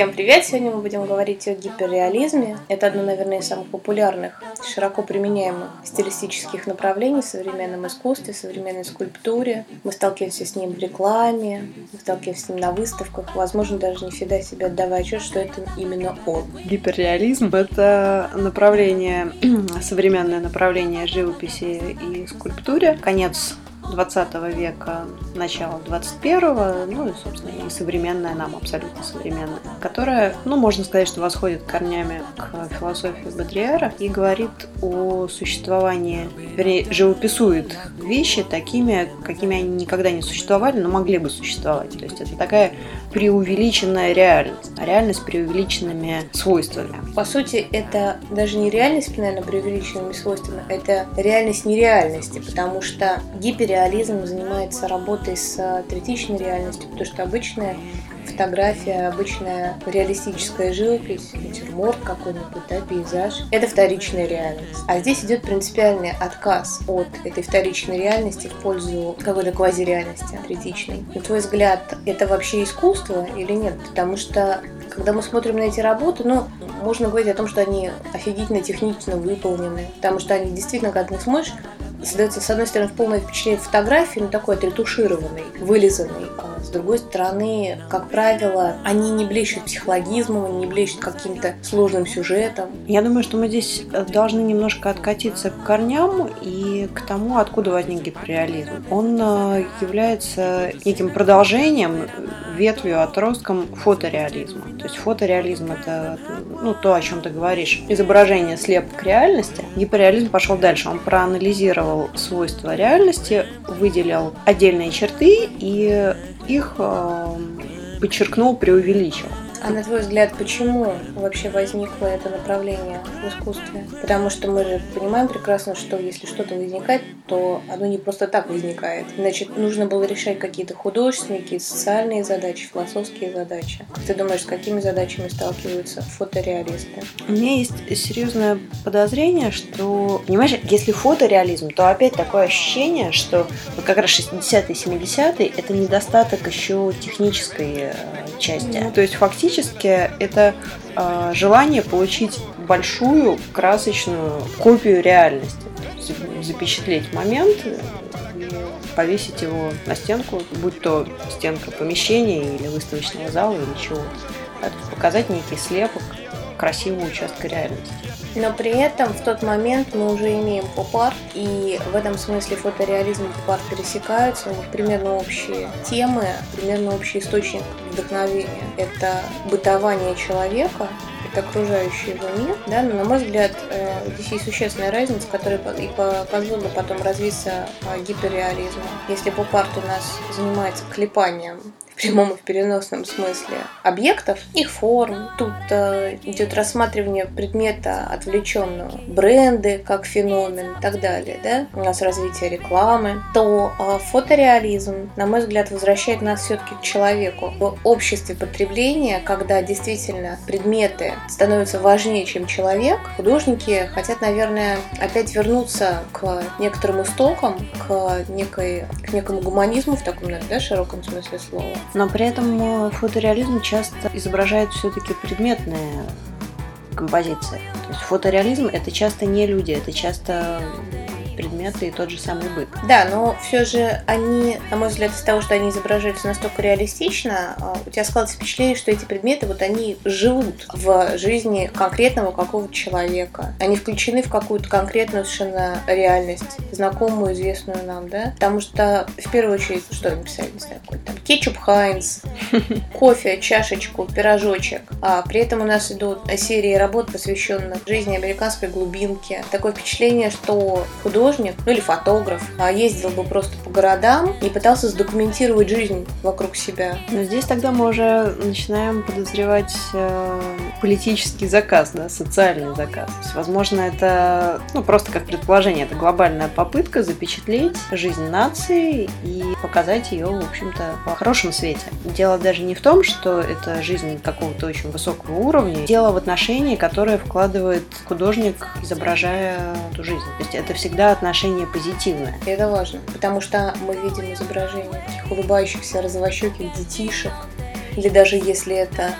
Всем привет! Сегодня мы будем говорить о гиперреализме. Это одно, наверное, из самых популярных, широко применяемых стилистических направлений в современном искусстве, в современной скульптуре. Мы сталкиваемся с ним в рекламе, мы сталкиваемся с ним на выставках. Возможно, даже не всегда себе отдавая отчет, что это именно он. Гиперреализм — это направление, современное направление живописи и скульптуре. Конец 20 века, начало 21-го, ну и, собственно, и современная нам, абсолютно современная, которая, ну, можно сказать, что восходит корнями к философии Бодриера и говорит о существовании, вернее, живописует вещи такими, какими они никогда не существовали, но могли бы существовать. То есть это такая преувеличенная реальность, а реальность с преувеличенными свойствами. По сути, это даже не реальность, наверное, преувеличенными свойствами, это реальность нереальности, потому что гиперреализм занимается работой с третичной реальностью, потому что обычная фотография, обычная реалистическая живопись, натюрморт какой-нибудь, да, пейзаж. Это вторичная реальность. А здесь идет принципиальный отказ от этой вторичной реальности в пользу какой-то квазиреальности, третичной. На твой взгляд, это вообще искусство или нет? Потому что когда мы смотрим на эти работы, ну, можно говорить о том, что они офигительно технично выполнены, потому что они действительно, когда ты смотришь, создается, с одной стороны, полное впечатление фотографии, но такой отретушированный, вылизанный. С другой стороны, как правило, они не блещут психологизмом, они не блещут каким-то сложным сюжетом. Я думаю, что мы здесь э, должны немножко откатиться к корням и к тому, откуда возник гиперреализм. Он э, является неким продолжением ветвью, отростком фотореализма. То есть фотореализм – это ну, то, о чем ты говоришь, изображение слепок реальности. Гиперреализм пошел дальше. Он проанализировал свойства реальности, выделил отдельные черты и их э, подчеркнул, преувеличил. А на твой взгляд, почему вообще возникло это направление в искусстве? Потому что мы же понимаем прекрасно, что если что-то возникает, то оно не просто так возникает. Значит, нужно было решать какие-то художественные, какие-то социальные задачи, философские задачи. Ты думаешь, с какими задачами сталкиваются фотореалисты? У меня есть серьезное подозрение, что, понимаешь, если фотореализм, то опять такое ощущение, что вот как раз 60-е, 70-е это недостаток еще технической э, части. Ну, то есть фактически фактически это э, желание получить большую красочную копию реальности. Запечатлеть момент и повесить его на стенку, будь то стенка помещения или выставочного зала или чего-то. Показать некий слепок красивого участка реальности. Но при этом в тот момент мы уже имеем поп-арт, и в этом смысле фотореализм и поп-арт пересекаются, у них примерно общие темы, примерно общий источник вдохновения. Это бытование человека, это окружающий его мир, да, но на мой взгляд э, здесь есть существенная разница, которая и позволила потом развиться э, гиперреализму. Если поп-арт у нас занимается клепанием прямом и в переносном смысле объектов, их форм. Тут э, идет рассматривание предмета отвлеченного, бренды как феномен и так далее. Да? У нас развитие рекламы. То э, фотореализм, на мой взгляд, возвращает нас все-таки к человеку. В обществе потребления, когда действительно предметы становятся важнее, чем человек, художники хотят, наверное, опять вернуться к некоторым истокам, к, некой, к некому гуманизму в таком, да, широком смысле слова но при этом фотореализм часто изображает все-таки предметные композиции. То есть фотореализм это часто не люди, это часто предметы и тот же самый быт. Да, но все же они, на мой взгляд, из того, что они изображаются настолько реалистично, а, у тебя складывается впечатление, что эти предметы, вот они живут в жизни конкретного какого-то человека. Они включены в какую-то конкретную совершенно реальность, знакомую, известную нам, да? Потому что, в первую очередь, что они писали, не знаю, какой-то там кетчуп Хайнс, кофе, чашечку, пирожочек. А при этом у нас идут серии работ, посвященных жизни американской глубинки. Такое впечатление, что художник художник, ну или фотограф, а ездил бы просто по городам и пытался задокументировать жизнь вокруг себя. Но здесь тогда мы уже начинаем подозревать э, политический заказ, да, социальный заказ. То есть, возможно, это, ну, просто как предположение, это глобальная попытка запечатлеть жизнь нации и показать ее, в общем-то, в хорошем свете. Дело даже не в том, что это жизнь какого-то очень высокого уровня. Дело в отношении, которое вкладывает художник, изображая эту жизнь. То есть это всегда отношение позитивное. И это важно, потому что мы видим изображение таких улыбающихся розовощеких детишек, или даже если это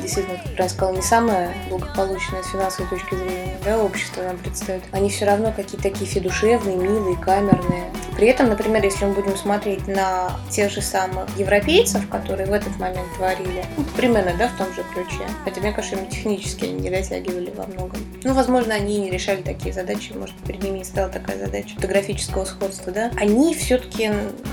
действительно, как правильно сказала, не самое благополучное с финансовой точки зрения, да, общество нам предстоит, они все равно какие-то такие фидушевные, милые, камерные. При этом, например, если мы будем смотреть на тех же самых европейцев, которые в этот момент творили, ну, примерно, да, в том же ключе, хотя, мне кажется, им технически они не дотягивали во многом. Ну, возможно, они не решали такие задачи, может, перед ними не стала такая задача фотографического сходства, да. Они все-таки,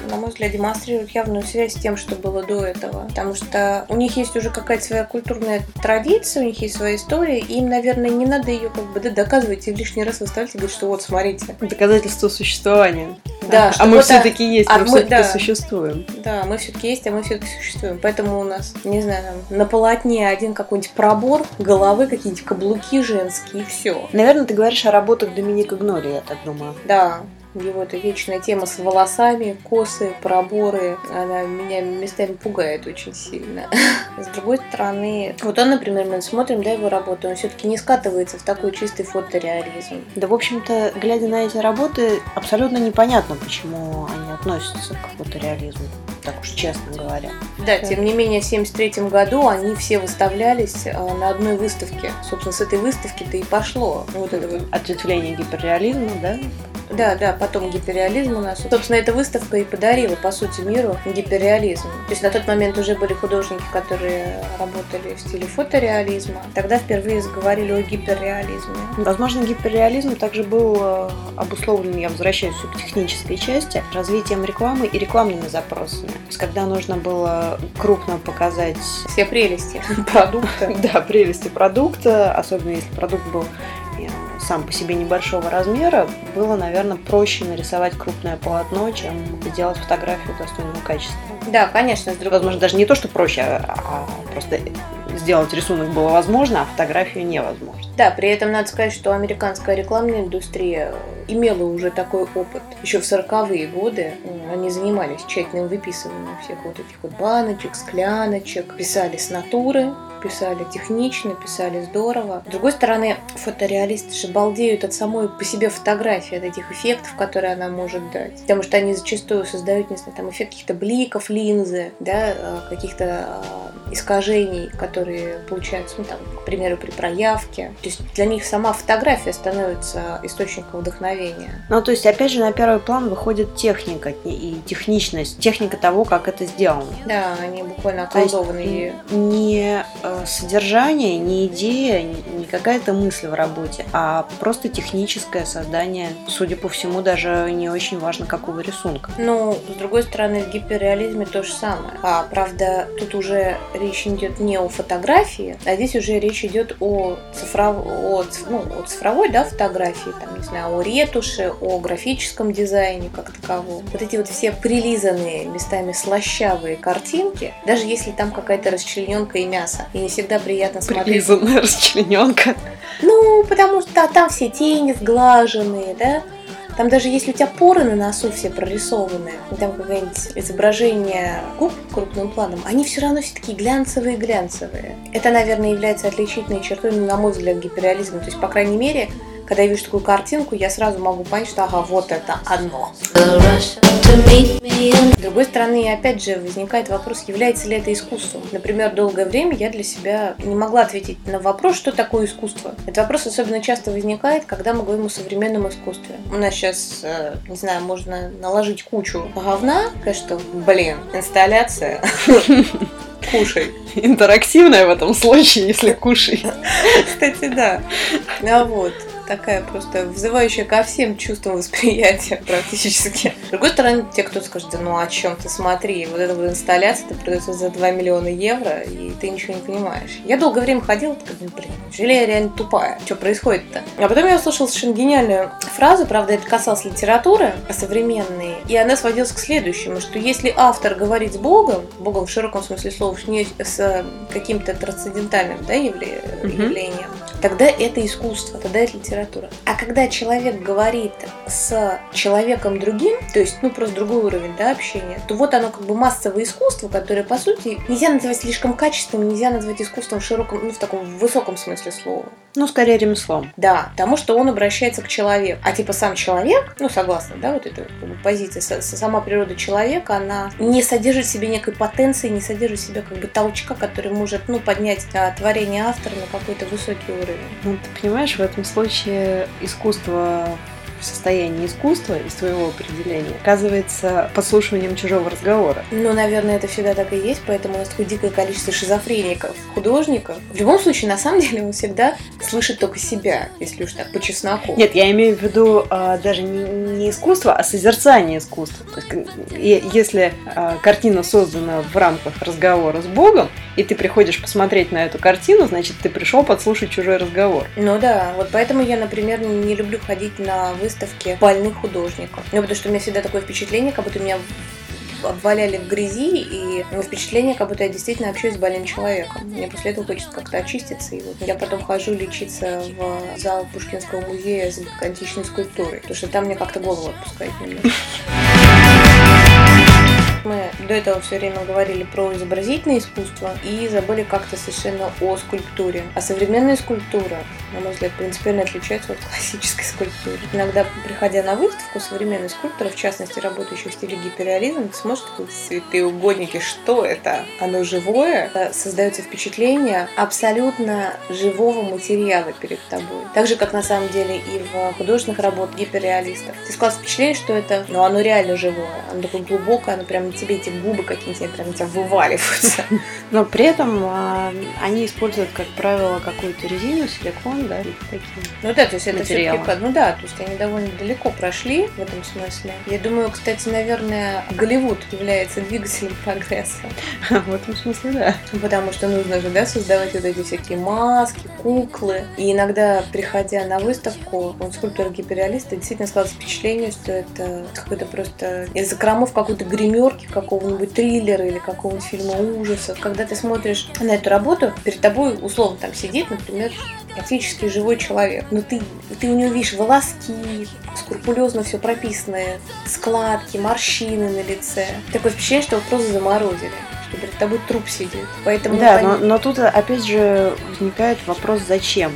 на мой взгляд, демонстрируют явную связь с тем, что было до этого, потому что у них есть уже какая-то своя культурная традиция, у них есть своя история, и им, наверное, не надо ее как бы да, доказывать и лишний раз и говорить, что вот, смотрите. Доказательство существования. Да, а мы все-таки есть, а мы, мы- все-таки да. существуем. Да, мы все-таки есть, а мы все-таки существуем. Поэтому у нас, не знаю, там, на полотне один какой-нибудь пробор, головы, какие-нибудь каблуки женские, и все. Наверное, ты говоришь о работах Доминика Гнори, я так думаю. Да, его эта вечная тема с волосами, косы, проборы, она меня местами пугает очень сильно. С другой стороны, вот он, например, мы смотрим, да, его работу, он все-таки не скатывается в такой чистый фотореализм. Да, в общем-то, глядя на эти работы, абсолютно непонятно, почему они относятся к фотореализму, так уж честно говоря. Да, тем не менее, в 1973 году они все выставлялись э, на одной выставке. Собственно, с этой выставки-то и пошло. Вот это вот Ответвление гиперреализма, да? Да, да, потом гиперреализм у нас. Собственно, эта выставка и подарила, по сути, миру гиперреализм. То есть на тот момент уже были художники, которые работали в стиле фотореализма. Тогда впервые заговорили о гиперреализме. Возможно, гиперреализм также был э, обусловлен, я возвращаюсь к технической части, развитием рекламы и рекламными запросами. То есть, когда нужно было крупно показать Все прелести продукта. да, прелести продукта, особенно если продукт был сам по себе небольшого размера, было, наверное, проще нарисовать крупное полотно, чем сделать фотографию достойного качества. Да, конечно, с другой Возможно, даже не то, что проще, а а просто сделать рисунок было возможно, а фотографию невозможно. Да, при этом надо сказать, что американская рекламная индустрия имела уже такой опыт. Еще в 40-е годы м, они занимались тщательным выписыванием всех вот этих вот баночек, скляночек, писали с натуры, писали технично, писали здорово. С другой стороны, фотореалисты же балдеют от самой по себе фотографии, от этих эффектов, которые она может дать. Потому что они зачастую создают, не знаю, там эффект каких-то бликов, линзы, да, э, каких-то э, искажений, которые получаются, ну, там, к примеру, при проявке. То есть для них сама фотография становится источником вдохновения. Ну, то есть, опять же, на первый план выходит техника и техничность, техника того, как это сделано. Да, они буквально есть околдованы ею. не э, содержание, не идея, не какая-то мысль в работе, а просто техническое создание, судя по всему, даже не очень важно какого рисунка. Ну, с другой стороны, в гиперреализме то же самое. А, правда, тут уже речь идет не о фотографии, а здесь уже речь идет о, цифров... о, ну, о цифровой да, фотографии, там, не знаю, о ретуше, о графическом дизайне как таковом. Вот эти вот все прилизанные, местами слащавые картинки, даже если там какая-то расчлененка и мясо, и не всегда приятно смотреть. Прилизанная расчлененка. Ну, потому что там все тени сглаженные, да? Там даже если у тебя поры на носу все прорисованы, и там какое-нибудь изображение губ крупным планом, они все равно все такие глянцевые-глянцевые. Это, наверное, является отличительной чертой, ну, на мой взгляд, гиперреализма. То есть, по крайней мере, когда я вижу такую картинку, я сразу могу понять, что ага, вот это оно. С другой стороны, опять же, возникает вопрос, является ли это искусством. Например, долгое время я для себя не могла ответить на вопрос, что такое искусство. Этот вопрос особенно часто возникает, когда мы говорим о современном искусстве. У нас сейчас, э, не знаю, можно наложить кучу говна, что, блин, инсталляция, кушай. Интерактивная в этом случае, если кушай. Кстати, да. А вот такая просто вызывающая ко всем чувствам восприятия практически. С другой стороны, те, кто скажет, да ну о чем ты смотри, вот эта вот инсталляция, это продается за 2 миллиона евро, и ты ничего не понимаешь. Я долгое время ходила, такая, «Ну, блин, неужели я реально тупая? Что происходит-то? А потом я услышала совершенно гениальную фразу, правда, это касалось литературы современной, и она сводилась к следующему, что если автор говорит с Богом, Богом в широком смысле слова, не с э, каким-то трансцендентальным да, явле- Мгм. явлением, тогда это искусство, тогда это литература. А когда человек говорит с человеком другим, то есть, ну, просто другой уровень, да, общения, то вот оно как бы массовое искусство, которое, по сути, нельзя назвать слишком качественным, нельзя назвать искусством в широком, ну, в таком высоком смысле слова. Ну, скорее ремеслом. Да, потому что он обращается к человеку. А типа сам человек, ну, согласно, да, вот эта позиция, сама природа человека, она не содержит в себе некой потенции, не содержит в себе как бы толчка, который может, ну, поднять а, творение автора на какой-то высокий уровень. Ну, ты понимаешь, в этом случае искусство в состоянии искусства из твоего определения оказывается послушиванием чужого разговора. Ну, наверное, это всегда так и есть, поэтому у нас такое дикое количество шизофреников, художников. В любом случае, на самом деле, он всегда слышит только себя, если уж так по чесноку. Нет, я имею в виду а, даже не, не искусство, а созерцание искусства. То есть, если а, картина создана в рамках разговора с Богом, и ты приходишь посмотреть на эту картину, значит, ты пришел подслушать чужой разговор. Ну да, вот поэтому я, например, не люблю ходить на выставки больных художников. Ну, потому что у меня всегда такое впечатление, как будто меня обваляли в грязи, и ну, впечатление, как будто я действительно общаюсь с больным человеком. Мне после этого хочется как-то очиститься, и вот я потом хожу лечиться в зал Пушкинского музея с античной скульптурой, потому что там мне как-то голову отпускает немножко. Мы до этого все время говорили про изобразительное искусство и забыли как-то совершенно о скульптуре. А современная скульптура, на мой взгляд, принципиально отличается от классической скульптуры. Иногда, приходя на выставку современных скульпторов, в частности, работающих в стиле гиперреализм, сможешь такой святые угодники, что это? Оно живое? Создается впечатление абсолютно живого материала перед тобой. Так же, как на самом деле и в художественных работах гиперреалистов. Ты складывается впечатление, что это, ну, оно реально живое. Оно такое глубокое, оно прям тебе эти губы какие-нибудь прям тебя вываливаются. Но при этом а, они используют, как правило, какую-то резину, силикон, да, или такие Ну да, то есть это все ну да, то есть они довольно далеко прошли в этом смысле. Я думаю, кстати, наверное, Голливуд является двигателем прогресса. В этом смысле, да. Потому что нужно же, да, создавать вот эти всякие маски, куклы. И иногда, приходя на выставку, он скульптор гиперреалиста, действительно складывается впечатление, что это какой-то просто из закромов какой-то гримерки, какого-нибудь триллера или какого-нибудь фильма ужасов. Когда ты смотришь на эту работу, перед тобой условно там сидит, например, практически живой человек. Но ты, ты у него видишь волоски, скрупулезно все прописанное, складки, морщины на лице. Такое впечатление, что его просто заморозили что перед тобой труп сидит. Поэтому да, но, но тут опять же возникает вопрос, зачем?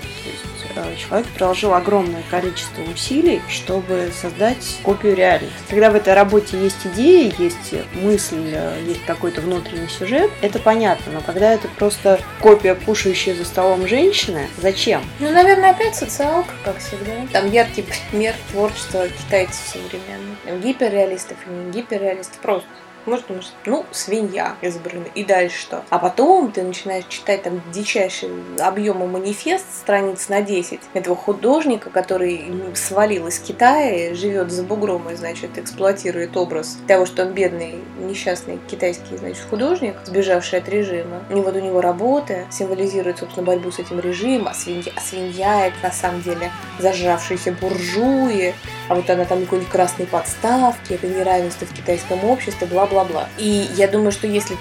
Э, человек приложил огромное количество усилий, чтобы создать копию реальности. Когда в этой работе есть идея, есть мысль, э, есть какой-то внутренний сюжет, это понятно. Но когда это просто копия пушающая за столом женщины, зачем? Ну, наверное, опять социалка, как всегда. Там яркий пример творчества китайцев современных. Гиперреалистов и не гиперреалистов. Просто может, думаешь, ну, свинья избрана, и дальше что? А потом ты начинаешь читать там дичайшие объемы манифест, страниц на 10, этого художника, который свалил из Китая, живет за бугром и, значит, эксплуатирует образ того, что он бедный, несчастный китайский, значит, художник, сбежавший от режима. И вот у него работа символизирует, собственно, борьбу с этим режимом, а свинья, а свинья это на самом деле зажравшиеся буржуи, а вот она там какой-нибудь красной подставки, это неравенство в китайском обществе, бла бла-бла. И я думаю, что если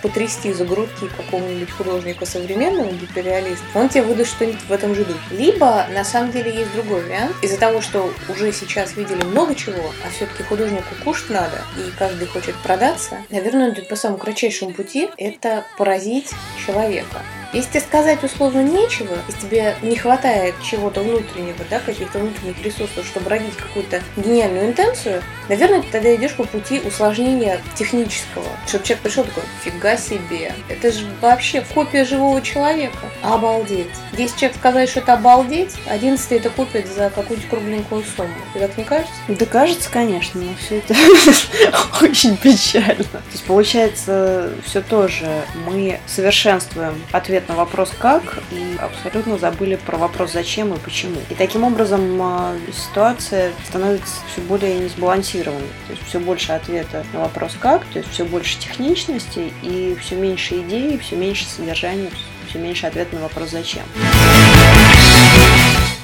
потрясти за грудки какого-нибудь художника современного гиперреалиста, он тебе выдаст что-нибудь в этом же духе. Либо, на самом деле, есть другой вариант. Из-за того, что уже сейчас видели много чего, а все-таки художнику кушать надо, и каждый хочет продаться, наверное, он по самому кратчайшему пути – это поразить человека. Если сказать условно нечего, если тебе не хватает чего-то внутреннего, да, каких-то внутренних ресурсов, чтобы родить какую-то гениальную интенцию, наверное, ты тогда идешь по пути усложнения технического. Чтобы человек пришел такой, фига себе, это же вообще копия живого человека. Обалдеть. 10 человек сказали, что это обалдеть, 11 это купит за какую-то кругленькую сумму. Тебе так не кажется? Да кажется, конечно, но все это очень печально. То есть получается все тоже мы совершенствуем ответ ответ на вопрос «как» и абсолютно забыли про вопрос «зачем» и «почему». И таким образом а, ситуация становится все более несбалансированной. То есть все больше ответа на вопрос «как», то есть все больше техничности и все меньше идей, все меньше содержания, все меньше ответа на вопрос «зачем».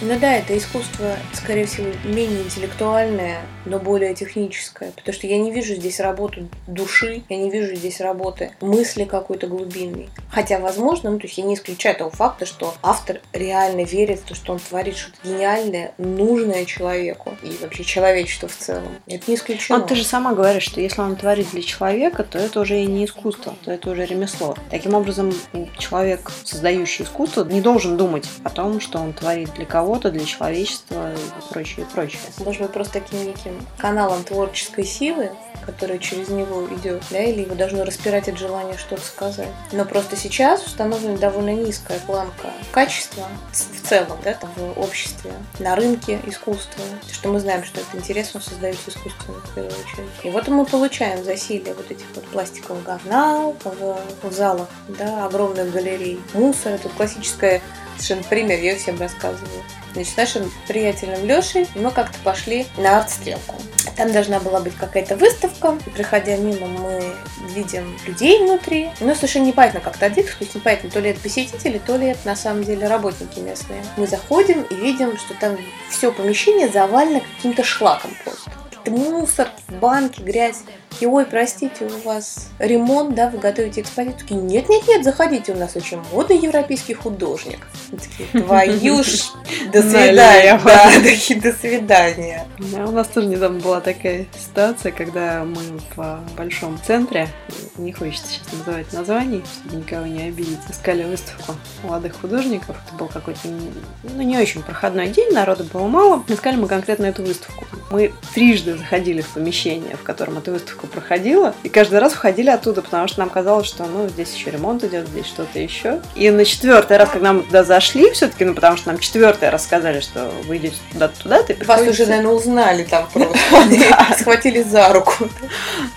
Ну да, это искусство, скорее всего, менее интеллектуальное, но более техническое. Потому что я не вижу здесь работу души, я не вижу здесь работы мысли какой-то глубинной. Хотя, возможно, ну, то есть я не исключаю того факта, что автор реально верит в то, что он творит что-то гениальное, нужное человеку и вообще человечеству в целом. Это не исключено. Вот ты же сама говоришь, что если он творит для человека, то это уже и не искусство, то это уже ремесло. Таким образом, человек, создающий искусство, не должен думать о том, что он творит для кого-то, для человечества и прочее, прочее. Должен быть просто таким неким каналом творческой силы, которая через него идет, да, или его должно распирать от желания что-то сказать. Но просто сейчас установлена довольно низкая планка качества в целом, да, там, в обществе, на рынке искусства, что мы знаем, что это интересно создается искусственно в первую очередь. И вот мы получаем засилие вот этих вот пластиковых говна в, в залах, да, огромных галерей. Мусор, это классическая совершенно пример, я всем рассказываю. Значит, нашим приятелем Лешей мы как-то пошли на арт-стрелку. Там должна была быть какая-то выставка. И, проходя мимо, мы видим людей внутри. Но совершенно непонятно как-то одетых. То есть непонятно, то ли это посетители, то ли это на самом деле работники местные. Мы заходим и видим, что там все помещение завалено каким-то шлаком просто. Какой-то мусор, банки, грязь. И ой, простите, у вас ремонт, да, вы готовите экспозицию? Такие, нет, нет, нет, заходите, у нас очень модный европейский художник. Такие, твою ж, до свидания. Да, такие, до свидания. Да, у нас тоже недавно была такая ситуация, когда мы в большом центре, не хочется сейчас называть названий, чтобы никого не обидеть, искали выставку молодых художников. Это был какой-то ну, не очень проходной день, народу было мало. Искали мы конкретно эту выставку. Мы трижды заходили в помещение, в котором эта выставка проходила, и каждый раз входили оттуда, потому что нам казалось, что ну здесь еще ремонт идет, здесь что-то еще. И на четвертый раз, когда мы туда зашли, все-таки, ну потому что нам четвертый раз сказали, что вы идете туда-то туда, ты Вас уже, наверное, узнали там просто. Схватили за руку.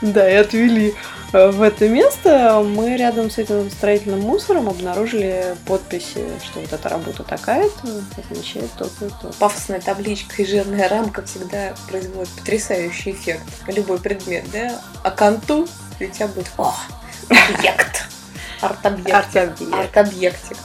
Да, и отвели в это место. Мы рядом с этим строительным мусором обнаружили подписи, что вот эта работа такая-то означает то-то и то. Пафосная табличка и жирная рамка всегда производят потрясающий эффект. Любой предмет, да? А канту у тебя будет о, объект. Арт-объект. Арт-объект. Арт-объектик.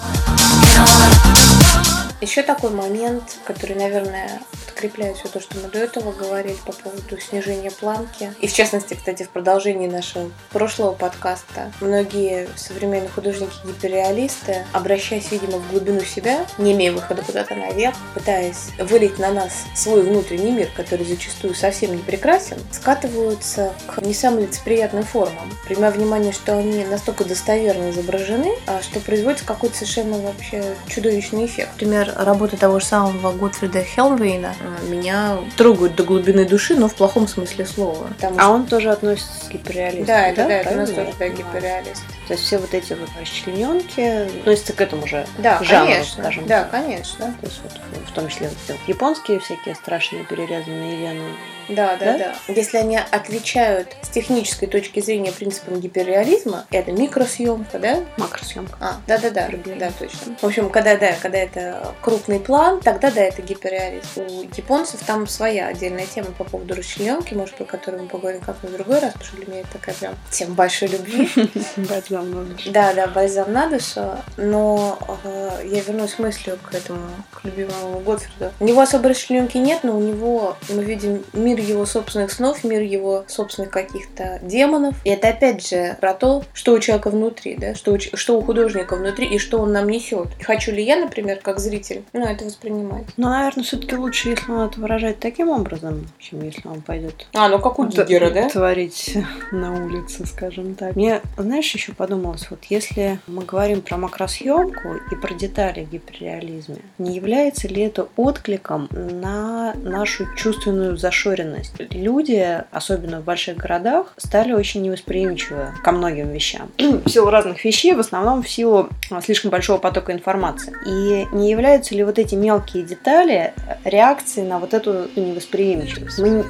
Еще такой момент, который, наверное, подкрепляет все то, что мы до этого говорили по поводу снижения планки. И в частности, кстати, в продолжении нашего прошлого подкаста, многие современные художники-гиперреалисты, обращаясь, видимо, в глубину себя, не имея выхода куда-то наверх, пытаясь вылить на нас свой внутренний мир, который зачастую совсем не прекрасен, скатываются к не самым лицеприятным формам, принимая внимание, что они настолько достоверно изображены, а что производится какой-то совершенно вообще чудовищный эффект. Например, работы того же самого Готфрида Хелмвейна меня трогают до глубины души, но в плохом смысле слова. Потому А что- он тоже относится к гиперреализму, да, это, да, это у нас тоже да, гиперреалист. То есть все вот эти вот расчлененки относятся к этому же Да, жанру, конечно. скажем да, так. конечно. То есть вот в том числе вот японские всякие страшные перерезанные вены. Да, да, Да? да, Если они отвечают с технической точки зрения принципам гиперреализма, это микросъемка, да? Макросъемка. А, да, да, да, да, точно. В общем, когда да, когда это крупный план, тогда да, это гиперреализм. У японцев там своя отдельная тема по поводу расчлененки, может, про которую мы поговорим как-нибудь в другой раз, потому что для меня это такая прям тема большой любви. Бальзам на душу. Да, да, бальзам на душу, но э, я вернусь мыслью к этому, к любимому Готфриду. У него особой расчлененки нет, но у него, мы видим мир его собственных снов, мир его собственных каких-то демонов. И это опять же про то, что у человека внутри, да, что у, что у художника внутри и что он нам несет. Хочу ли я, например, как зритель, ну, это воспринимать? Но, наверное, все-таки лучше, если он это выражает таким образом, чем если он пойдет А, ну как у Гигера, да? творить на улице, скажем так. Мне, знаешь, еще подумалось, вот если мы говорим про макросъемку и про детали в гиперреализме, не является ли это откликом на нашу чувственную зашоренность? Люди, особенно в больших городах, стали очень невосприимчивы ко многим вещам. В силу разных вещей, в основном в силу а, слишком большого потока информации. И не являются ли вот эти мелкие детали реакции на вот эту невосприимчивость. Мы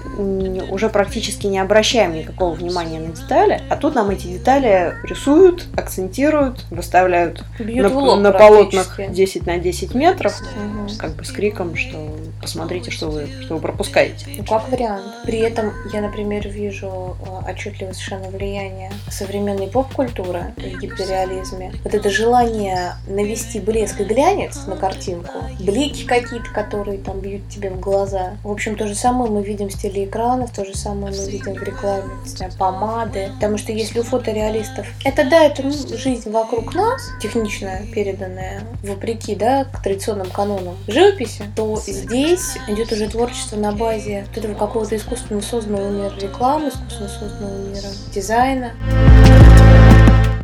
уже практически не обращаем никакого внимания на детали, а тут нам эти детали рисуют, акцентируют, выставляют Бьют на, лоб на полотнах практически. 10 на 10 метров, Мгм. как бы с криком, что посмотрите, что вы, что вы пропускаете. Ну, как вариант. При этом я, например, вижу э, отчетливое совершенно влияние современной поп-культуры в гиперреализме. Вот это желание навести блеск и глянец на картинку, блики какие-то, которые там бьют тебе в глаза. В общем, то же самое мы видим в стиле экранов, то же самое мы видим в рекламе не знаю, помады. Потому что если у фотореалистов это да, это ну, жизнь вокруг нас, технично переданная, вопреки, да, к традиционным канонам живописи, то здесь идет уже творчество на базе вот этого какого-то искусственно созданного мира рекламы, искусственно созданного мира дизайна.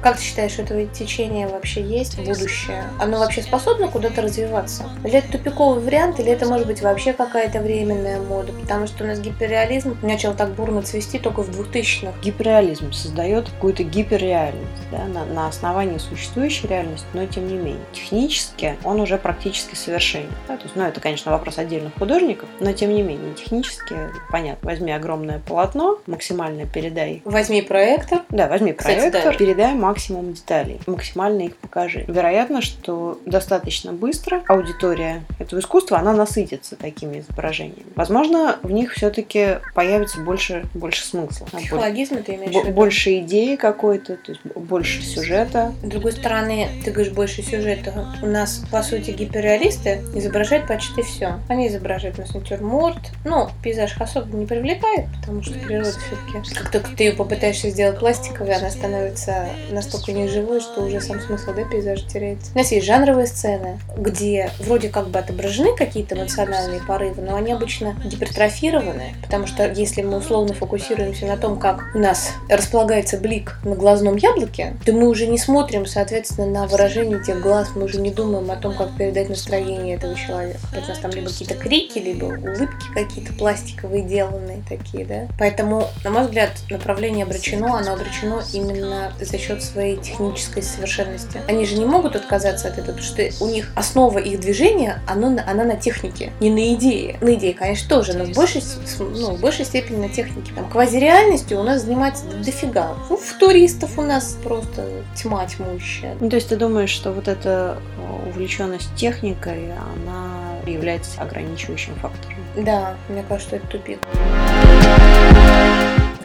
Как ты считаешь, у этого течения вообще есть будущее? Оно вообще способно куда-то развиваться? Или это тупиковый вариант, или это может быть вообще какая-то временная мода? Потому что у нас гиперреализм начал так бурно цвести только в 2000-х. Гиперреализм создает какую-то гиперреальность да, на, на основании существующей реальности, но тем не менее. Технически он уже практически совершенен. Да? То есть, ну, это, конечно, вопрос отдельных художников, но тем не менее, технически, понятно, возьми огромное полотно, максимально передай Возьми проектор. Да, возьми Кстати, проектор, да. передай максимум деталей, максимально их покажи. Вероятно, что достаточно быстро аудитория этого искусства, она насытится такими изображениями. Возможно, в них все-таки появится больше, больше смысла. Психологизм ты имеешь в виду? больше идеи какой-то, то есть больше сюжета. С другой стороны, ты говоришь больше сюжета. У нас, по сути, гиперреалисты изображают почти все. Они изображают у нас натюрморт. Ну, пейзаж особо не привлекает, потому что природа все-таки... Как только ты ее попытаешься сделать пластиковой, она становится настолько неживой, что уже сам смысл, да, пейзажа теряется. У нас есть жанровые сцены, где вроде как бы отображены какие-то эмоциональные порывы, но они обычно гипертрофированы, потому что если мы условно фокусируемся на том, как у нас располагается блик на глазном яблоке, то мы уже не смотрим, соответственно, на выражение тех глаз, мы уже не думаем о том, как передать настроение этого человека. То есть у нас там либо какие-то крики, либо улыбки какие-то пластиковые деланные такие, да. Поэтому, на мой взгляд, направление обречено, оно обречено именно за счет своей технической совершенности. Они же не могут отказаться от этого, потому что у них основа их движения, оно, на- она на технике, не на идее. На идее, конечно, тоже, но в большей, ну, в большей степени на технике. Там квазиреальностью у нас занимается дофига. Ну, в туристов у нас просто тьма тьмущая. Ну, то есть ты думаешь, что вот эта э, увлеченность техникой, она является ограничивающим фактором? Да, мне кажется, это тупик.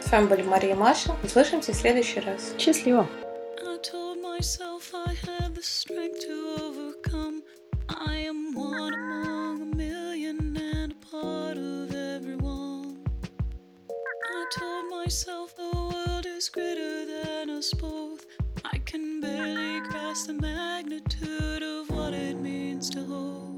С вами были Мария и Маша. Услышимся в следующий раз. Счастливо! myself, I have the strength to overcome. I am one among a million and a part of everyone. I told myself the world is greater than us both. I can barely grasp the magnitude of what it means to hold.